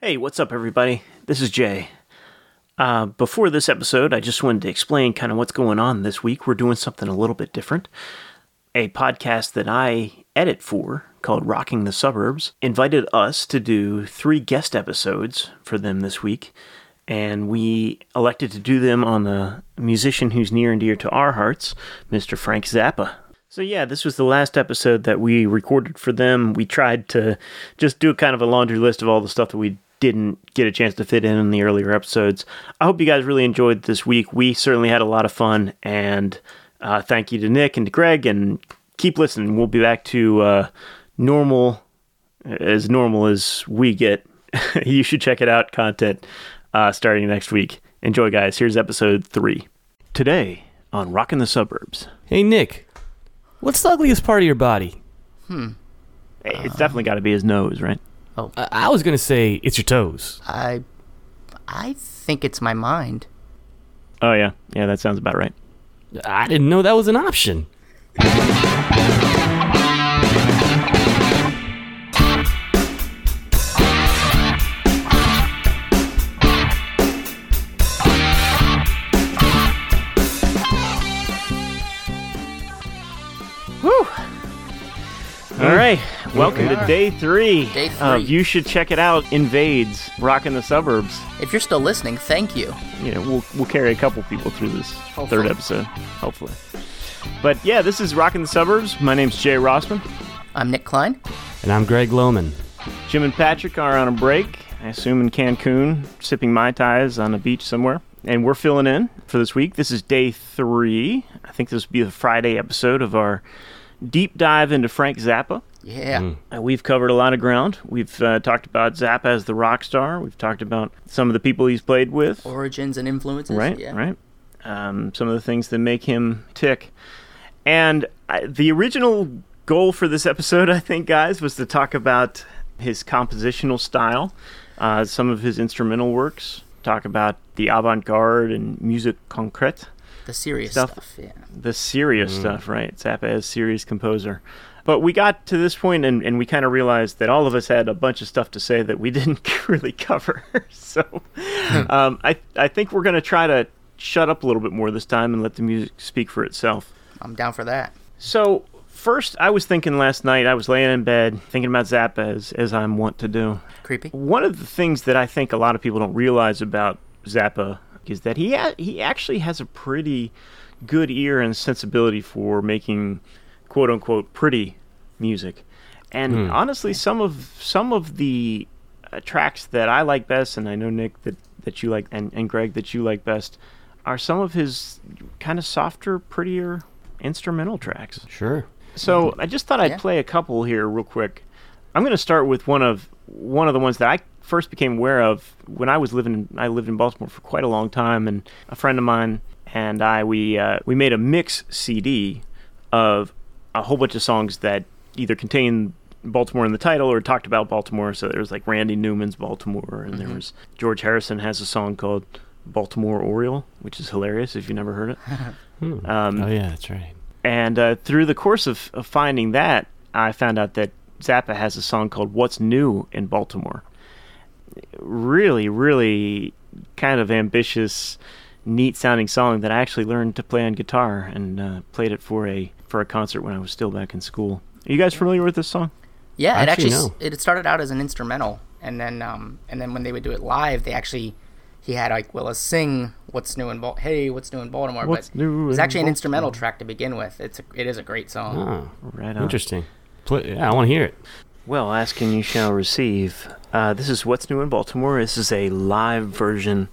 Hey, what's up, everybody? This is Jay. Uh, before this episode, I just wanted to explain kind of what's going on this week. We're doing something a little bit different. A podcast that I edit for called Rocking the Suburbs invited us to do three guest episodes for them this week, and we elected to do them on a musician who's near and dear to our hearts, Mr. Frank Zappa. So, yeah, this was the last episode that we recorded for them. We tried to just do kind of a laundry list of all the stuff that we didn't get a chance to fit in in the earlier episodes. I hope you guys really enjoyed this week. We certainly had a lot of fun, and uh, thank you to Nick and to Greg, and keep listening. We'll be back to uh, normal, as normal as we get. you should check it out, content uh, starting next week. Enjoy, guys. Here's episode three. Today on Rockin' the Suburbs. Hey, Nick, what's the ugliest part of your body? Hmm. It's definitely got to be his nose, right? Oh. I, I was going to say it's your toes. I I think it's my mind. Oh, yeah. Yeah, that sounds about right. I didn't know that was an option. Welcome to day three, Day of three. You Should Check It Out Invades Rockin' the Suburbs. If you're still listening, thank you. You know, we'll, we'll carry a couple people through this Hopefully. third episode, hopefully. But yeah, this is Rockin' the Suburbs. My name's Jay Rossman. I'm Nick Klein. And I'm Greg Loman. Jim and Patrick are on a break, I assume in Cancun, sipping Mai Tais on a beach somewhere. And we're filling in for this week. This is day three. I think this will be the Friday episode of our deep dive into Frank Zappa. Yeah. Uh, we've covered a lot of ground. We've uh, talked about Zappa as the rock star. We've talked about some of the people he's played with. Origins and influences. Right, Yeah. right. Um, some of the things that make him tick. And I, the original goal for this episode, I think, guys, was to talk about his compositional style, uh, some of his instrumental works, talk about the avant garde and music concrète, The serious Stuff. stuff. Yeah. the serious stuff, right? Zappa as serious composer. But we got to this point and, and we kind of realized that all of us had a bunch of stuff to say that we didn't really cover. so um, I, I think we're going to try to shut up a little bit more this time and let the music speak for itself. I'm down for that. So, first, I was thinking last night, I was laying in bed thinking about Zappa as, as I'm wont to do. Creepy. One of the things that I think a lot of people don't realize about Zappa is that he ha- he actually has a pretty good ear and sensibility for making quote unquote pretty music. And honestly, some of some of the uh, tracks that I like best, and I know Nick that, that you like, and, and Greg that you like best, are some of his kind of softer, prettier instrumental tracks. Sure. So I just thought I'd Yeah. play a couple here real quick. I'm going to start with one of one of the ones that I first became aware of when I was living. In, I lived in Baltimore for quite a long time, and a friend of mine and I we uh, we made a mix CD of a whole bunch of songs that either contain Baltimore in the title or talked about Baltimore. So there was like Randy Newman's Baltimore, and there was George Harrison has a song called Baltimore Oriole, which is hilarious if you never heard it. Um, Oh, yeah, that's right. and uh, through the course of, of finding that, I found out that Zappa has a song called What's New in Baltimore. Really, really kind of ambitious, neat sounding song that I actually learned to play on guitar and uh, played it for a for a concert when I was still back in school. Are you guys familiar with this song? Yeah, it actually, actually s- it started out as an instrumental, and then um and then when they would do it live, they actually he had like Willis sing "What's New in Bal- Hey, What's New in Baltimore," What's but new it was in actually an instrumental track to begin with. It's a, it is a great song. Oh, Right on. interesting. Play, yeah, I want to hear it. Well, ask and you shall receive. Uh, this is What's New in Baltimore. This is a live version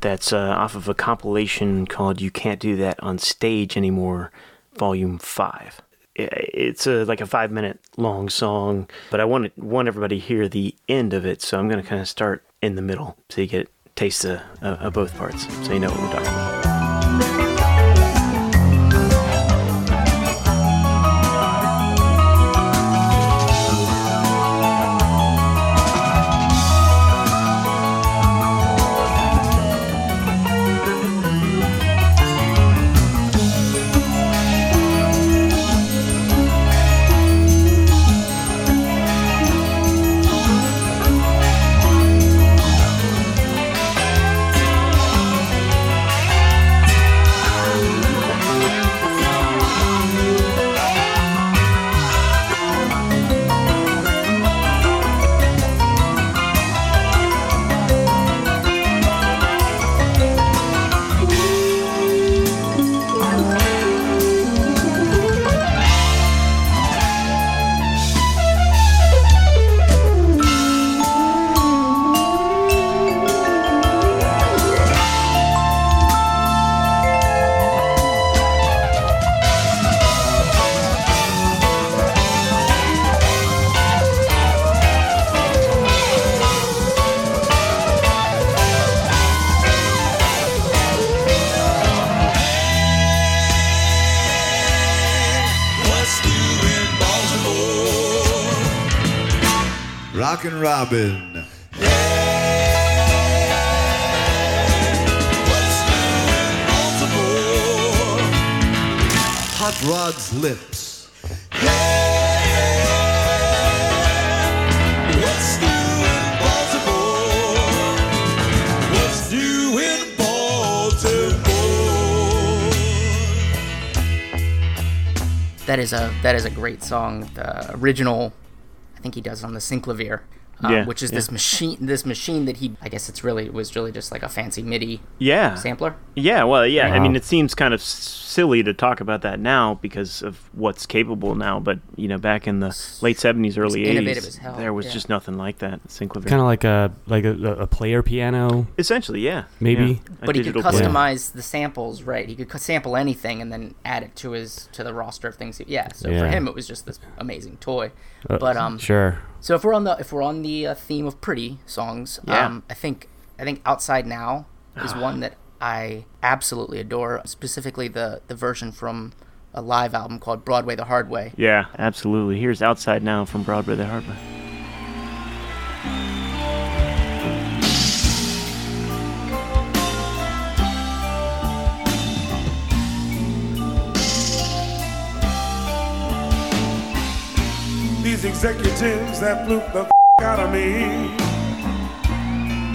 that's uh, off of a compilation called You Can't Do That on Stage Anymore, Volume 5. It's a, like a five minute long song, but I want, to, want everybody to hear the end of it, so I'm going to kind of start in the middle so you get taste of, of, of both parts, so you know what we're talking about. Rockin' Robin. Hot Rod's Lips. That is a that is a great song. The original, I think he does on the synclavier, uh, Yeah, which is yeah. this machine. This machine that he, I guess it's really it was really just like a fancy MIDI Yeah. sampler. Yeah, well, yeah. I mean, it seems kind of silly to talk about that now because of what's capable now. But you know, back in the late seventies, early eighties, as hell, there was yeah. just nothing like that. Synclavier. Kind of like a like a, a player piano. Essentially, yeah. Maybe. Yeah. But he could digital player. customize the samples, right? He could sample anything and then add it to his to the roster of things. he- Yeah. So for him, it was just this amazing toy. Uh, but um, sure. So if we're on the if we're on the uh, theme of pretty songs, Yeah. um, I think I think Outside Now is one that I absolutely adore. Specifically the the version from a live album called Broadway the Hard Way. Yeah, absolutely. Here's Outside Now from Broadway the Hard Way. These executives that fluke the f- out of me.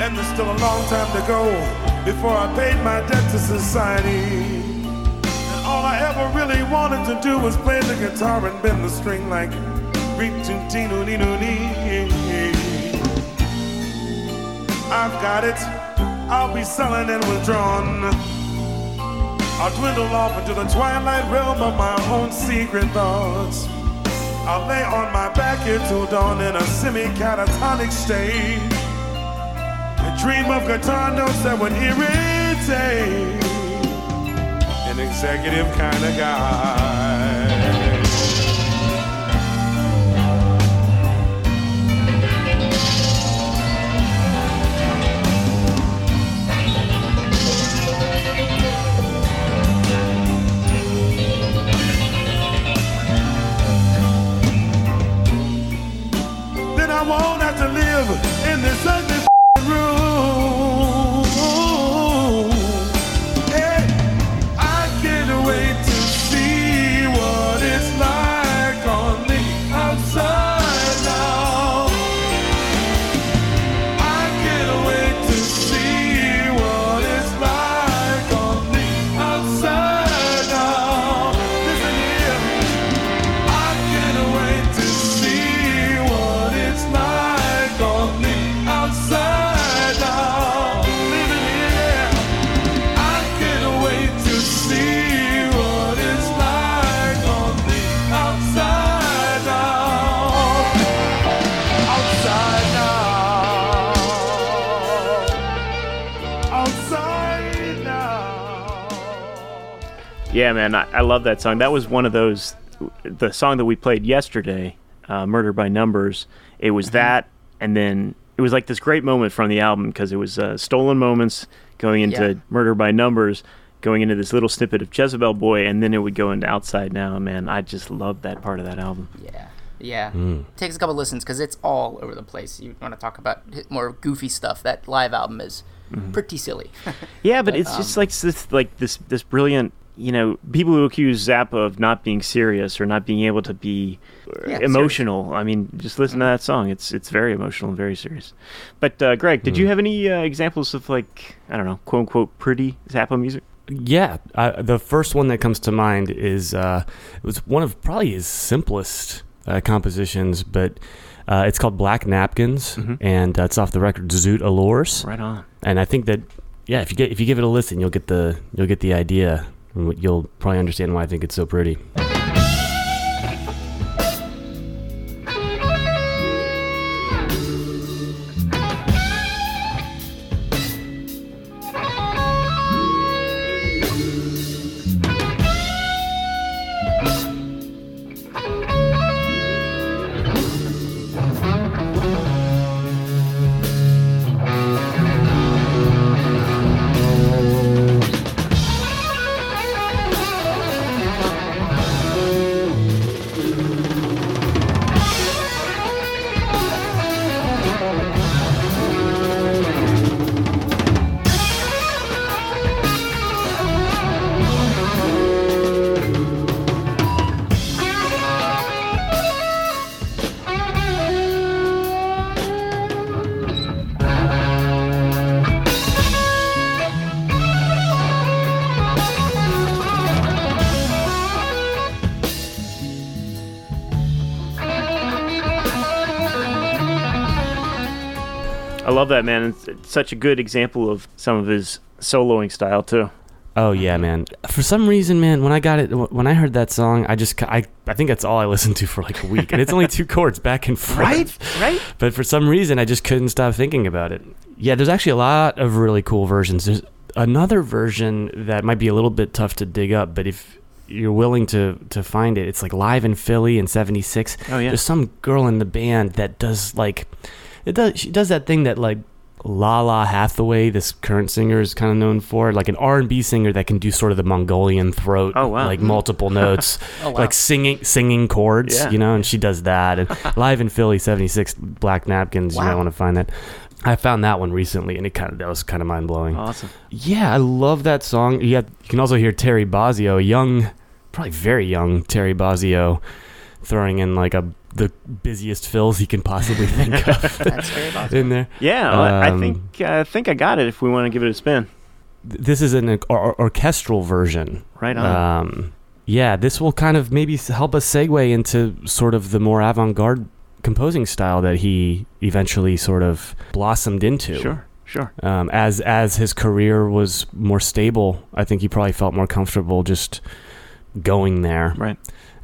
And there's still a long time to go before I paid my debt to society. And all I ever really wanted to do was play the guitar and bend the string like I've got it. I'll be selling and withdrawn. I'll dwindle off into the twilight realm of my own secret thoughts. I'll lay on my back until dawn in a semi-catatonic state. And dream of guitar notes that would irritate an executive kind of guy. I won't have to live in this ugly room. Yeah, man, I, I love that song. That was one of those, the song that we played yesterday, uh, "Murder by Numbers." It was that, and then it was like this great moment from the album because it was uh, stolen moments going into Yeah. "Murder by Numbers," going into this little snippet of Jezebel Boy, and then it would go into "Outside Now." Man, I just loved that part of that album. Yeah. Yeah. Takes a couple listens because it's all over the place. You want to talk about more goofy stuff. That live album is pretty silly. Yeah, but it's just like this, like this, this brilliant. You know, people who accuse Zappa of not being serious or not being able to be Yeah, emotional. I mean, just listen to that song. It's it's very emotional and very serious. But uh, Greg, did you have any uh, examples of like I don't know, quote unquote, pretty Zappa music? Yeah, I, the first one that comes to mind is uh, it was one of probably his simplest uh, compositions, but uh, it's called Black Napkins, and uh, it's off the record Zoot Allures. Right on. And I think that yeah, if you get if you give it a listen, you'll get the you'll get the idea. You'll probably understand why I think it's so pretty. Love that man. It's, it's such a good example of some of his soloing style too. Oh yeah, man. For some reason, man, when I got it, when I heard that song, I just, I, I think that's all I listened to for like a week, and it's only two chords back and forth. Right? But for some reason, I just couldn't stop thinking about it. Yeah, there's actually a lot of really cool versions. There's another version that might be a little bit tough to dig up, but if you're willing to to find it, it's like live in Philly in '76. Oh, yeah. There's some girl in the band that does like, it does. She does that thing that like. Lalah Hathaway, this current singer, is kind of known for, like an R and B singer that can do sort of the Mongolian throat, Oh, wow. like multiple oh, notes, Oh, wow. like singing singing chords, Yeah. you know. And she does that. And live in Philly, '76, Black Napkins. Wow. You might want to find that. I found that one recently, and it kind of that was kind of mind blowing. Awesome. Yeah, I love that song. You, you can also hear Terry Bozzio, young, probably very young Terry Bozzio, throwing in like a the busiest fills he can possibly think of That's very possible. in there. Yeah, well, I Um, think I think I got it. If we want to give it a spin, This is an or- or- orchestral version. right on. Um, yeah, this will kind of maybe help us segue into sort of the more avant-garde composing style that he eventually sort of blossomed into. sure, sure. Um, as as his career was more stable, I think he probably felt more comfortable just going there. Right.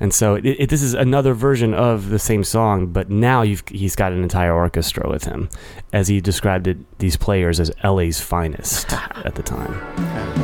And so it, it, this is another version of the same song, but now you've, he's got an entire orchestra with him, as he described it. These players as LA's finest at the time.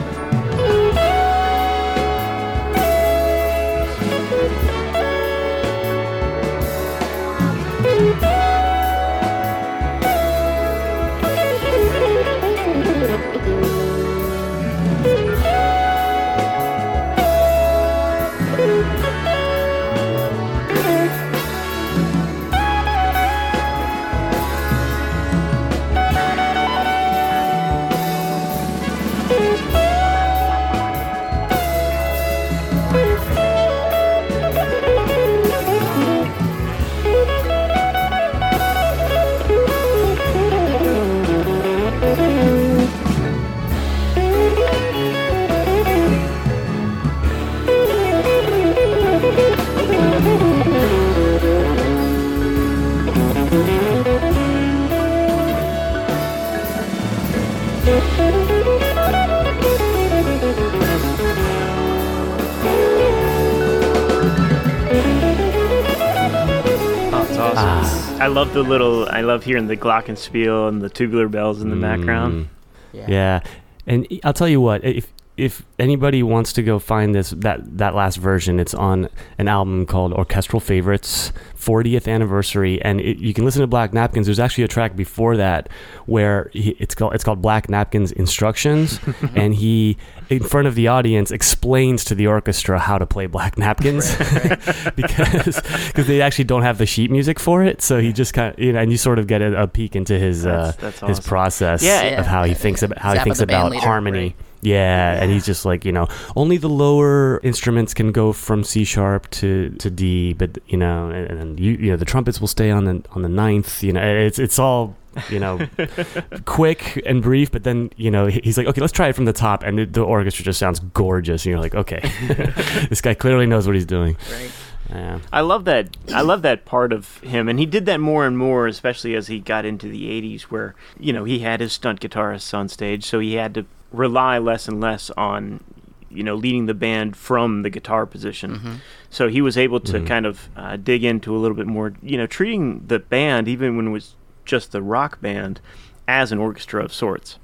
Love the little. I love hearing the glockenspiel and the tubular bells in the background. Mm. Yeah. Yeah, and I'll tell you what if if anybody wants to go find this that that last version, it's on an album called Orchestral Favorites 40th Anniversary, and it, you can listen to Black Napkins. There's actually a track before that where he, it's called it's called Black Napkins Instructions, and he in front of the audience explains to the orchestra how to play Black Napkins because because they actually don't have the sheet music for it. So he just kind of you know, and you sort of get a, a peek into his That's- uh, that's his process Yeah, of how he thinks about how he thinks about leader, harmony. right. Yeah, and he's just like you know, only the lower instruments can go from C sharp to, to D, but you know, and, and you you know the trumpets will stay on the on the ninth. You know, it's it's all you know, quick and brief. But then you know he's like, okay, let's try it from the top, and the, the orchestra just sounds gorgeous, and you're like, okay, this guy clearly knows what he's doing. Right. Yeah. I love that. I love that part of him, and he did that more and more, especially as he got into the '80s, where you know he had his stunt guitarists on stage, so he had to rely less and less on you know leading the band from the guitar position. So he was able to kind of uh, dig into a little bit more, you know, treating the band, even when it was just the rock band, as an orchestra of sorts.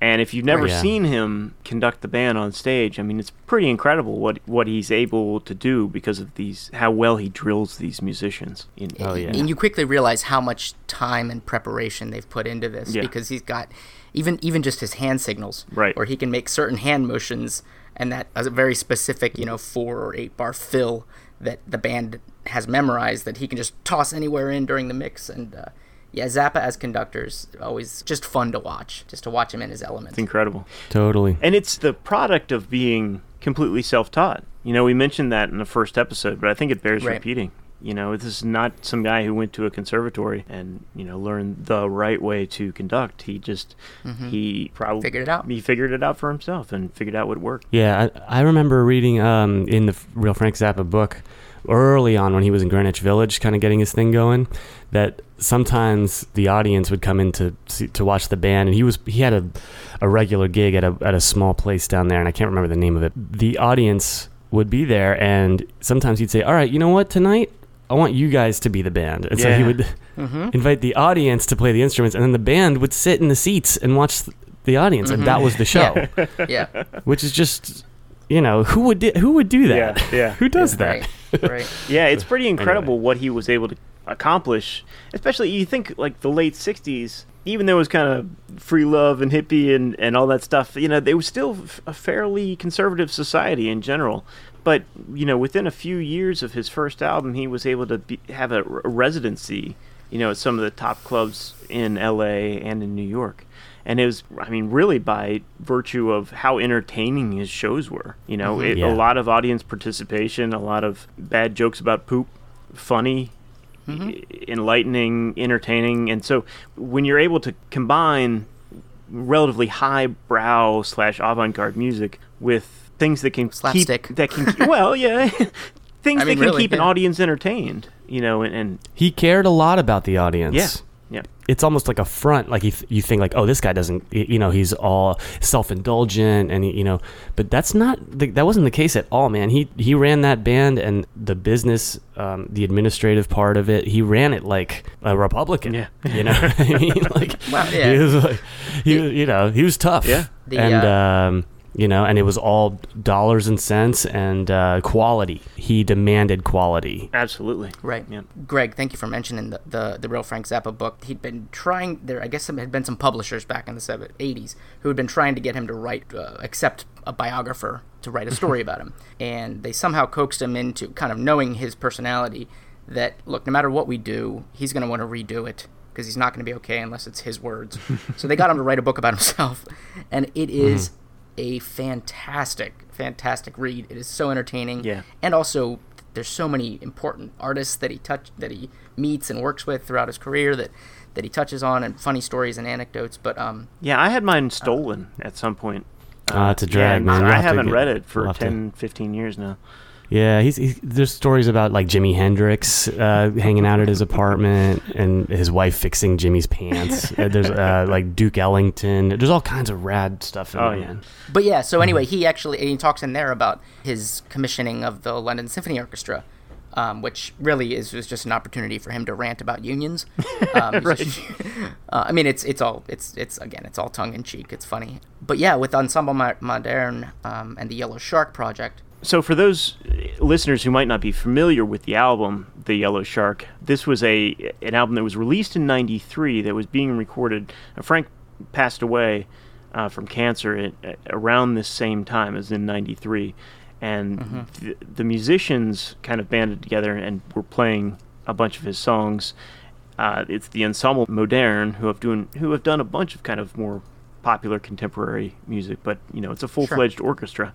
And if you've never yeah. seen him conduct the band on stage, I mean, it's pretty incredible what what he's able to do because of these how well he drills these musicians. In, Oh, yeah. And you quickly realize how much time and preparation they've put into this Yeah. because he's got even even just his hand signals, Right. Where he can make certain hand motions and that a very specific, you know, four or eight bar fill that the band has memorized that he can just toss anywhere in during the mix and. Uh, yeah, Zappa as conductors always just fun to watch, just to watch him in his element. It's incredible. Totally. And it's the product of being completely self taught. You know, we mentioned that in the first episode, but I think it bears Right. repeating. You know, this is not some guy who went to a conservatory and, you know, learned the right way to conduct. He just, he probably Mm-hmm. Figured it out. He figured it out for himself and figured out what worked. Yeah, I, I remember reading um, in the Real Frank Zappa book early on when he was in Greenwich Village, kind of getting his thing going, that sometimes the audience would come in to see, to watch the band, and he was he had a a regular gig at a at a small place down there, and I can't remember the name of it. The audience would be there, and sometimes he'd say, "All right, you know what? Tonight, I want you guys to be the band." And so he Yeah. would mm-hmm. invite the audience to play the instruments, and then the band would sit in the seats and watch the audience, and that mm-hmm. was the show, Yeah. which is just. You know who would do, who would do that? Yeah, yeah, who does that? Right. Right. Yeah, it's pretty incredible what he was able to accomplish. Especially, you think like the late '60s, even though it was kind of free love and hippie and and all that stuff. You know, they were still f- a fairly conservative society in general. But you know, within a few years of his first album, he was able to be, have a residency. You know, at some of the top clubs in L.A. and in New York. And it was, I mean, really by virtue of how entertaining his shows were. You know, mm-hmm. it, Yeah. a lot of audience participation, a lot of bad jokes about poop, funny, mm-hmm. e- enlightening, entertaining, and so when you're able to combine relatively highbrow slash avant-garde music with things that can Slapstick. keep that can well, yeah, things I mean, that can really, keep an audience entertained, you know, and, and He cared a lot about the audience. yeah, yeah. it's almost like a front like you, th- you think like oh this guy doesn't you know he's all self-indulgent and you know but that's not the, that wasn't the case at all man he he ran that band and the business um, the administrative part of it he ran it like a republican Yeah. you know what i mean like Wow, yeah. he was like he was- you know he was tough Yeah. The, and uh, um you know and it was all dollars and cents and uh, quality he demanded quality Absolutely. Right. Yeah. Greg, thank you for mentioning the, the, the real Frank Zappa book. He'd been trying there. I guess there had been some publishers back in the seven- 80s who had been trying to get him to write, uh, accept a biographer to write a story about him, and they somehow coaxed him into kind of knowing his personality. That look, no matter what we do, he's going to want to redo it because he's not going to be okay unless it's his words. so they got him to write a book about himself, and it is a fantastic, fantastic read. It is so entertaining, Yeah. and also there's so many important artists that he touch that he meets and works with throughout his career that that he touches on and funny stories and anecdotes. But um, Yeah, I had mine stolen at some point. Ah, it's a drag, yeah, man. You'll I have to haven't get- read it for have to- 10, 15 years now. Yeah, he's, he's there's stories about like Jimi Hendrix uh, hanging out at his apartment and his wife fixing Jimi's pants. Uh, there's uh, like Duke Ellington. There's all kinds of rad stuff in Oh there. yeah. man. but yeah. So anyway, he actually he talks in there about his commissioning of the London Symphony Orchestra. Um, which really is was just an opportunity for him to rant about unions. Um, uh, I mean, it's it's all it's it's again it's all tongue in cheek. It's funny, but yeah, with Ensemble Ma- Moderne um, and the Yellow Shark project, So, for those uh, listeners who might not be familiar with the album, The Yellow Shark, this was a an album that was released in '93 that was being recorded. Uh, Frank passed away uh, from cancer at, at around this same time as in '93, and th- the musicians kind of banded together and were playing a bunch of his songs. Uh, it's the Ensemble Moderne who have doing who have done a bunch of kind of more popular contemporary music, but you know it's a full fledged orchestra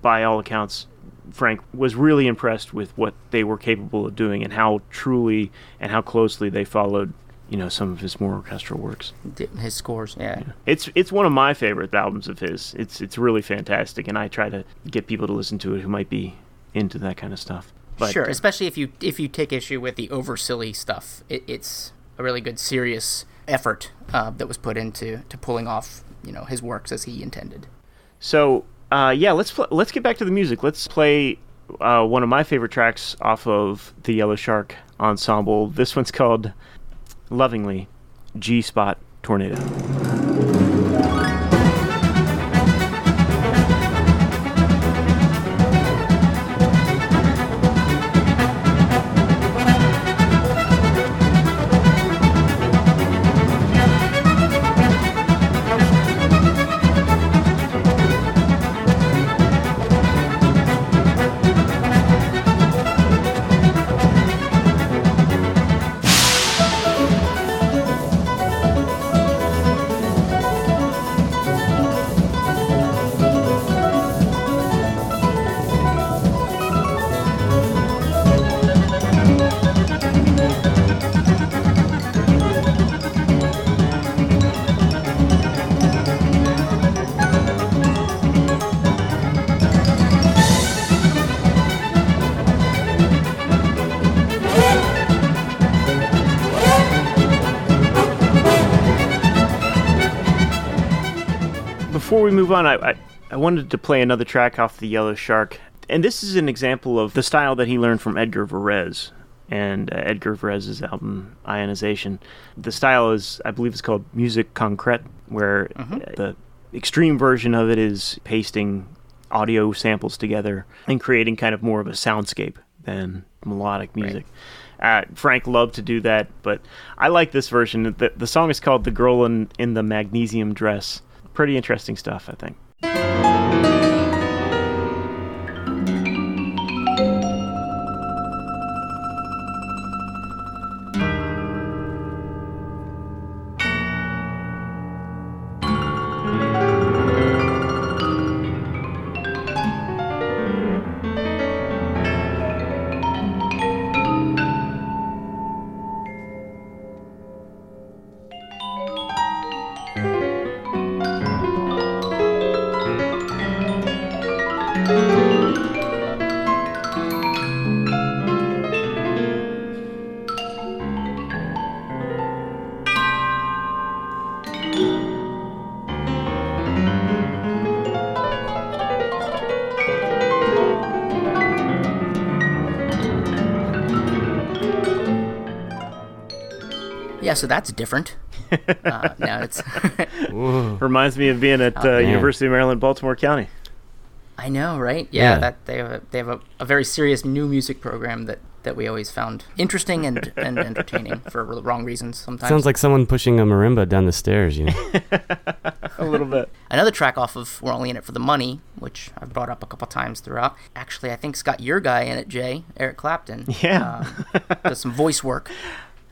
by all accounts, Frank was really impressed with what they were capable of doing and how truly and how closely they followed, you know, some of his more orchestral works. his scores, yeah. It's it's one of my favorite albums of his. It's it's really fantastic, and I try to get people to listen to it who might be into that kind of stuff. But, sure, uh, especially if you if you take issue with the over silly stuff, it, it's a really good serious effort uh, that was put into to pulling off you know his works as he intended. So uh, yeah, let's pl- let's get back to the music. Let's play uh, one of my favorite tracks off of the Yellow Shark ensemble. This one's called "Lovingly," G Spot Tornado. We move on, I, I, I wanted to play another track off the Yellow Shark. And this is an example of the style that he learned from Edgard Varèse and uh, Edgard Varèse's album Ionization. The style is, I believe, it's called music concrète, where uh, the extreme version of it is pasting audio samples together and creating kind of more of a soundscape than melodic music. Uh, Frank loved to do that, but I like this version. The, the song is called "The Girl in, in the Magnesium Dress." Pretty interesting stuff, I think. So that's different. uh, no, it's. Reminds me of being at uh. University of Maryland, Baltimore County. I know, right? Yeah, Yeah. that they have a, they have a, a very serious new music program that, that we always found interesting and, and entertaining for r- wrong reasons sometimes. Sounds like someone pushing a marimba down the stairs. You know. A little bit. Another track off of We're Only in It for the Money, which I've brought up a couple times throughout. Actually, I think it's got your guy in it, Jay, Eric Clapton. Yeah. Um, does some voice work.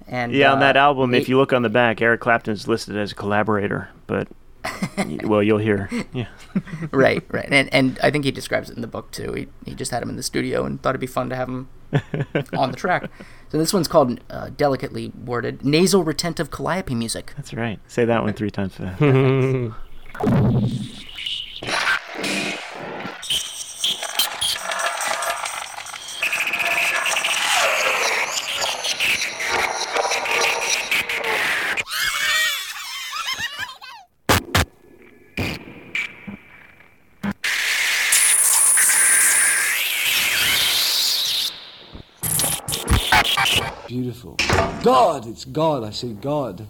And Yeah, on uh, that album, if you look on the back, Eric Clapton is listed as a collaborator, but well, you'll hear. Yeah. right, right, and and I think he describes it in the book too. He he just had him in the studio and thought it'd be fun to have him on the track. So this one's called uh, delicately worded nasal retentive calliope music. That's right. Say that one three times God, it's God. I say God.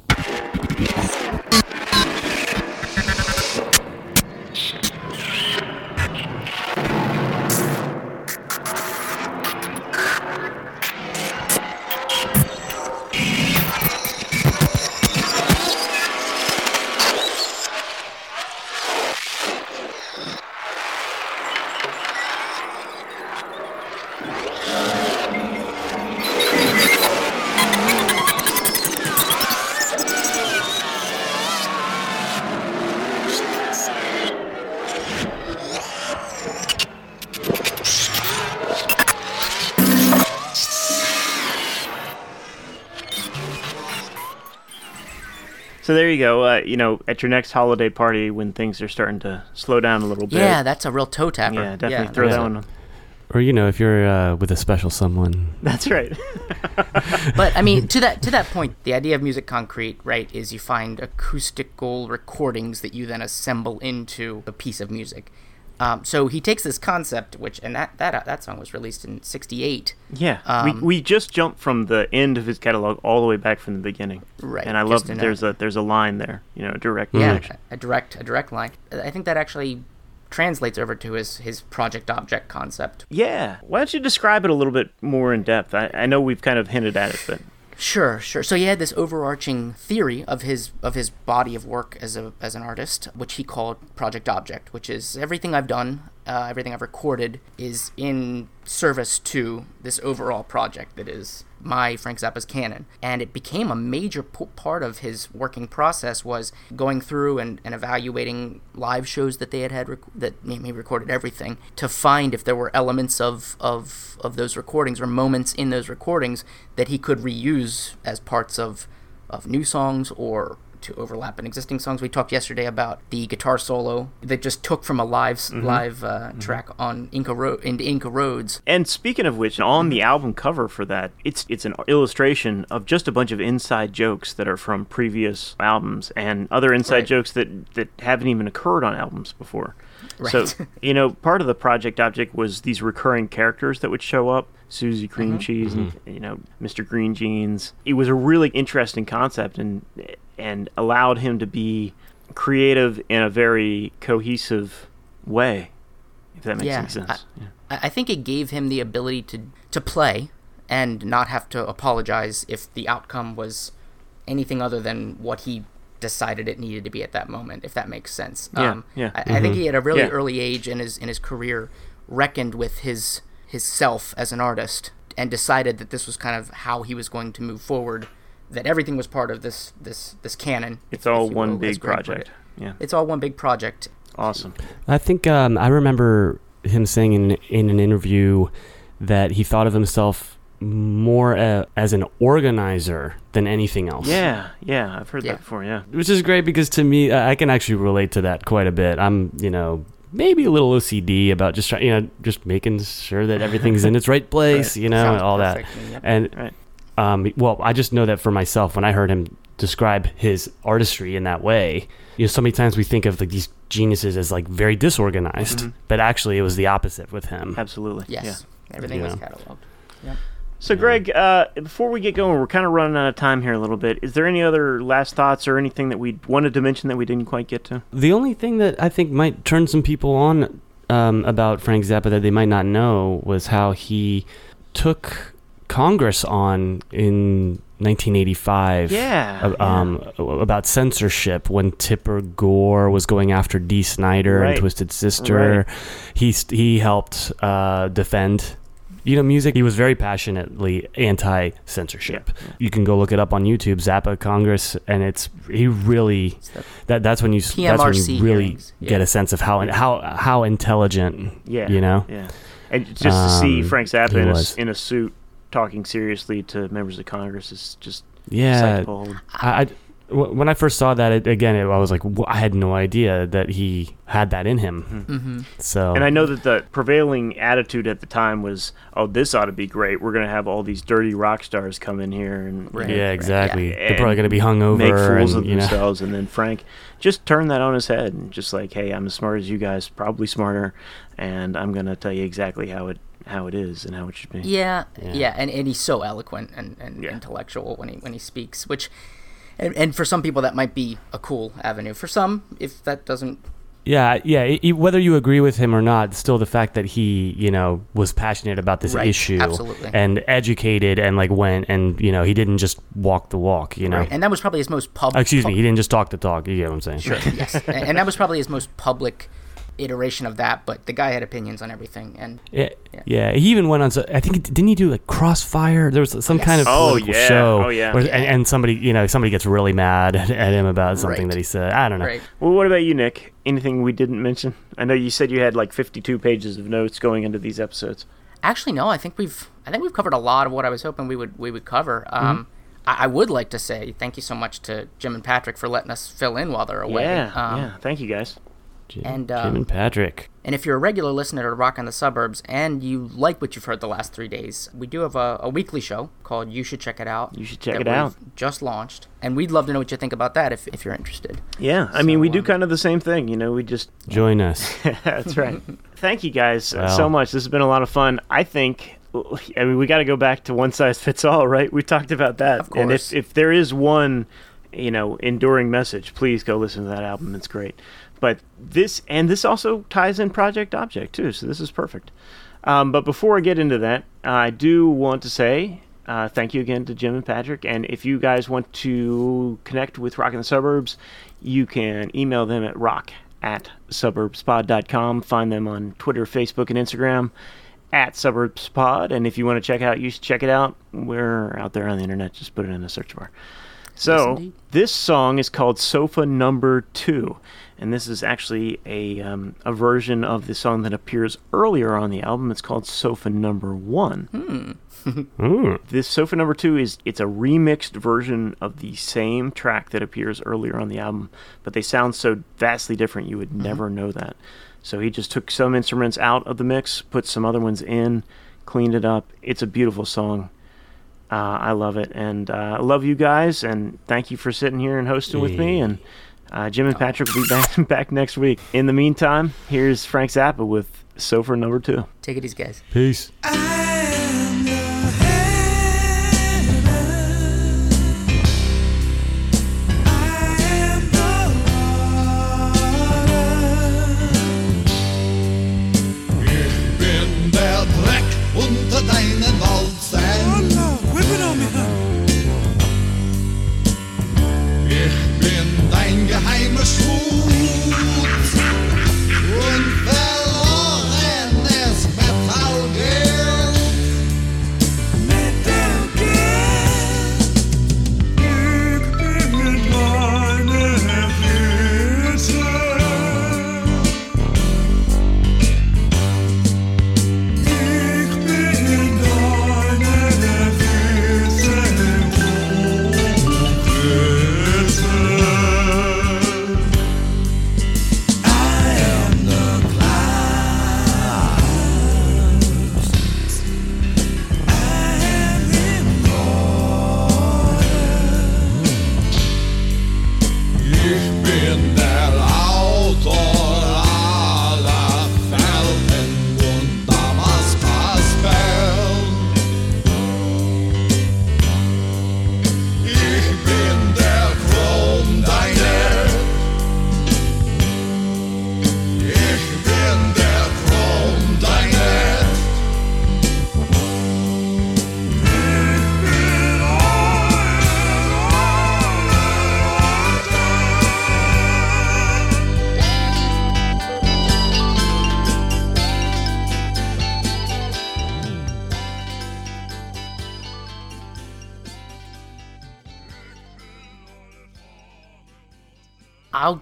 You go. Uh, you know, at your next holiday party when things are starting to slow down a little bit. Yeah, that's a real toe tapper. Yeah, definitely throw that a- one on. or you know, if you're uh, with a special someone. That's right. But I mean, to that to that point, the idea of music concrete, right, is you find acoustical recordings that you then assemble into a piece of music. Um, so he takes this concept, which and that that that song was released in '68. Yeah, Um, we, we just jumped from the end of his catalog all the way back from the beginning. Right, And I love just that in a- there's a there's a line there, you know, a direct Yeah, connection. a, a direct a direct line. I think that actually translates over to his his project object concept. Yeah. Why don't you describe it a little bit more in depth? I, I know we've kind of hinted at it, but Sure, sure. So he had this overarching theory of his of his body of work as a as an artist, which he called Project Object, which is everything I've done, uh, everything I've recorded is in service to this overall project that is my Frank Zappa's canon. And it became a major part of his working process was going through and, and evaluating live shows that they had had rec- that he recorded everything to find if there were elements of of of those recordings or moments in those recordings that he could reuse as parts of of new songs or to overlap in existing songs. We talked yesterday about the guitar solo that just took from a live mm-hmm. live uh, mm-hmm. track on Inca Road into Inca Roads. And speaking of which, on the album cover for that, it's it's an illustration of just a bunch of inside jokes that are from previous albums and other inside Right. jokes that that haven't even occurred on albums before. So you know, part of the project object was these recurring characters that would show up. Suzy Cream mm-hmm. Cheese and you know Mr. Green Jeans. It was a really interesting concept and and allowed him to be creative in a very cohesive way. If that makes Yeah, any sense. I- yeah. I think it gave him the ability to to play and not have to apologize if the outcome was anything other than what he decided it needed to be at that moment. If that makes sense. Yeah, um, yeah. I, I think mm-hmm. he at a really Yeah. early age in his in his career reckoned with his his self as an artist and decided that this was kind of how he was going to move forward. That everything was part of this this this canon. It's if- all if one will, big project. it. Yeah. It's all one big project. Awesome. I think um, I remember him saying in in an interview that he thought of himself more uh, as an organizer than anything else. Yeah, yeah, I've heard Yeah. that before. Yeah, which is great because to me, I I can actually relate to that quite a bit. I'm, you know, maybe a little OCD about just trying, you know, just making sure that everything's in its right place, you know, Sounds and all that. perfect to yep. And Right. Um, well, I just know that for myself when I heard him describe his artistry in that way. You know, so many times we think of like these geniuses as like very disorganized, but actually it was the opposite with him. absolutely. Yes, Yeah. everything was Yeah. cataloged. So, Greg, uh, before we get going, we're kind of running out of time here a little bit. Is there any other last thoughts or anything that we wanted to mention that we didn't quite get to? The only thing that I think might turn some people on um, about Frank Zappa that they might not know was how he took Congress on in 1985. Yeah, Um, about censorship when Tipper Gore was going after Dee Snider Right. and Twisted Sister. He he helped uh, defend. You know, music. He was very passionately anti-censorship. Yeah, You can go look it up on YouTube, Zappa Congress, and it's he really that that's when you s- that's when you really hearings, get a sense of how how how intelligent Yeah. you know Yeah. And just to see Um, Frank Zappa in a, in a suit talking seriously to members of Congress is just yeah sight to behold. I, I- w- when I first saw that it, again it, I was like "Wha- I had no idea that he had that in him Mm-hmm. so And I know that the prevailing attitude at the time was, "Oh, this ought to be great. We're going to have all these dirty rock stars come in here and you know, yeah exactly Yeah. they're probably going to be hungover make fools and, of you know themselves." And then Frank just turned that on his head and just like, "Hey, I'm as smart as you guys, probably smarter, and I'm going to tell you exactly how it how it is and how it should be." Yeah, Yeah. yeah, and, and he's so eloquent and, and Yeah. intellectual when he when he speaks, which, and, and for some people that might be a cool avenue. For some, if that doesn't, yeah yeah i- i- whether you agree with him or not still the fact that he you know was passionate about this Right, issue absolutely. and educated and like went and you know he didn't just walk the walk you know right, and that was probably his most Oh, public. excuse me he didn't just talk the talk you get what i'm saying Sure, yes, and, and that was probably his most public iteration of that. But the guy had opinions on everything, and Yeah, Yeah. yeah. He even went on. So I think didn't he do like Crossfire? There was some kind of Oh, political yeah. show. Oh, yeah. where- and, and somebody, you know, somebody gets really mad at, at him about something Right. that he said. I don't know. right, Well, what about you, Nick? Anything we didn't mention? I know you said you had like 52 pages of notes going into these episodes. Actually, no. I think we've I think we've covered a lot of what I was hoping we would we would cover. Mm-hmm. Um, I, I would like to say thank you so much to Jim and Patrick for letting us fill in while they're away. Yeah, Um, yeah. Thank you, guys. Jim, And, Jim um, and Patrick. And if you're a regular listener to Rock in the Suburbs and you like what you've heard the last three days, we do have a, a weekly show called You Should Check It Out. You should check it out. Just launched, and we'd love to know what you think about that if, if you're interested. Yeah, I mean, we do um, kind of the same thing. You know, we just Join us. That's right. Thank you guys uh, so much. This has been a lot of fun. I think. I mean, we got to go back to one size fits all, right? We talked about that. Of And course. if if there is one, you know, enduring message, please go listen to that album. It's great. But this and this also ties in Project Object too, so this is perfect. Um, but before I get into that, I do want to say uh, thank you again to Jim and Patrick. And if you guys want to connect with Rock in the Suburbs, you can email them at rock at suburbspod.com. Find them on Twitter, Facebook, and Instagram at suburbspod. And if you want to check out, you should check it out. We're out there on the internet. Just put it in the search bar. So indeed. this song is called Sofa Number Two, and this is actually a um, a version of the song that appears earlier on the album. It's called Sofa Number One. this Sofa Number Two is it's a remixed version of the same track that appears earlier on the album, but they sound so vastly different you would never know that. So he just took some instruments out of the mix, put some other ones in, cleaned it up. It's a beautiful song. Uh, I love it, and uh, I love you guys, and thank you for sitting here and hosting with me. And uh, Jim and Patrick will be back back next week. In the meantime, here's Frank Zappa with Sofa Number Two. Take it easy, guys. Peace. Ich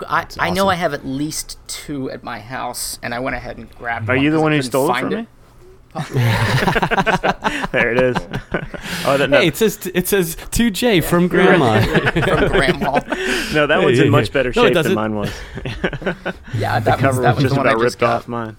I'll. g- I, I know I have at least two at my house, and I went ahead and grabbed. Are one you the one who stole it find from me? there it is. oh, that, no, Hey, it says it says to Jay from Grandma. from Grandma. no, that one's Hey, in much hey. better No, shape than mine was. Yeah, that was Cover that was was just the one I about just ripped got. off mine.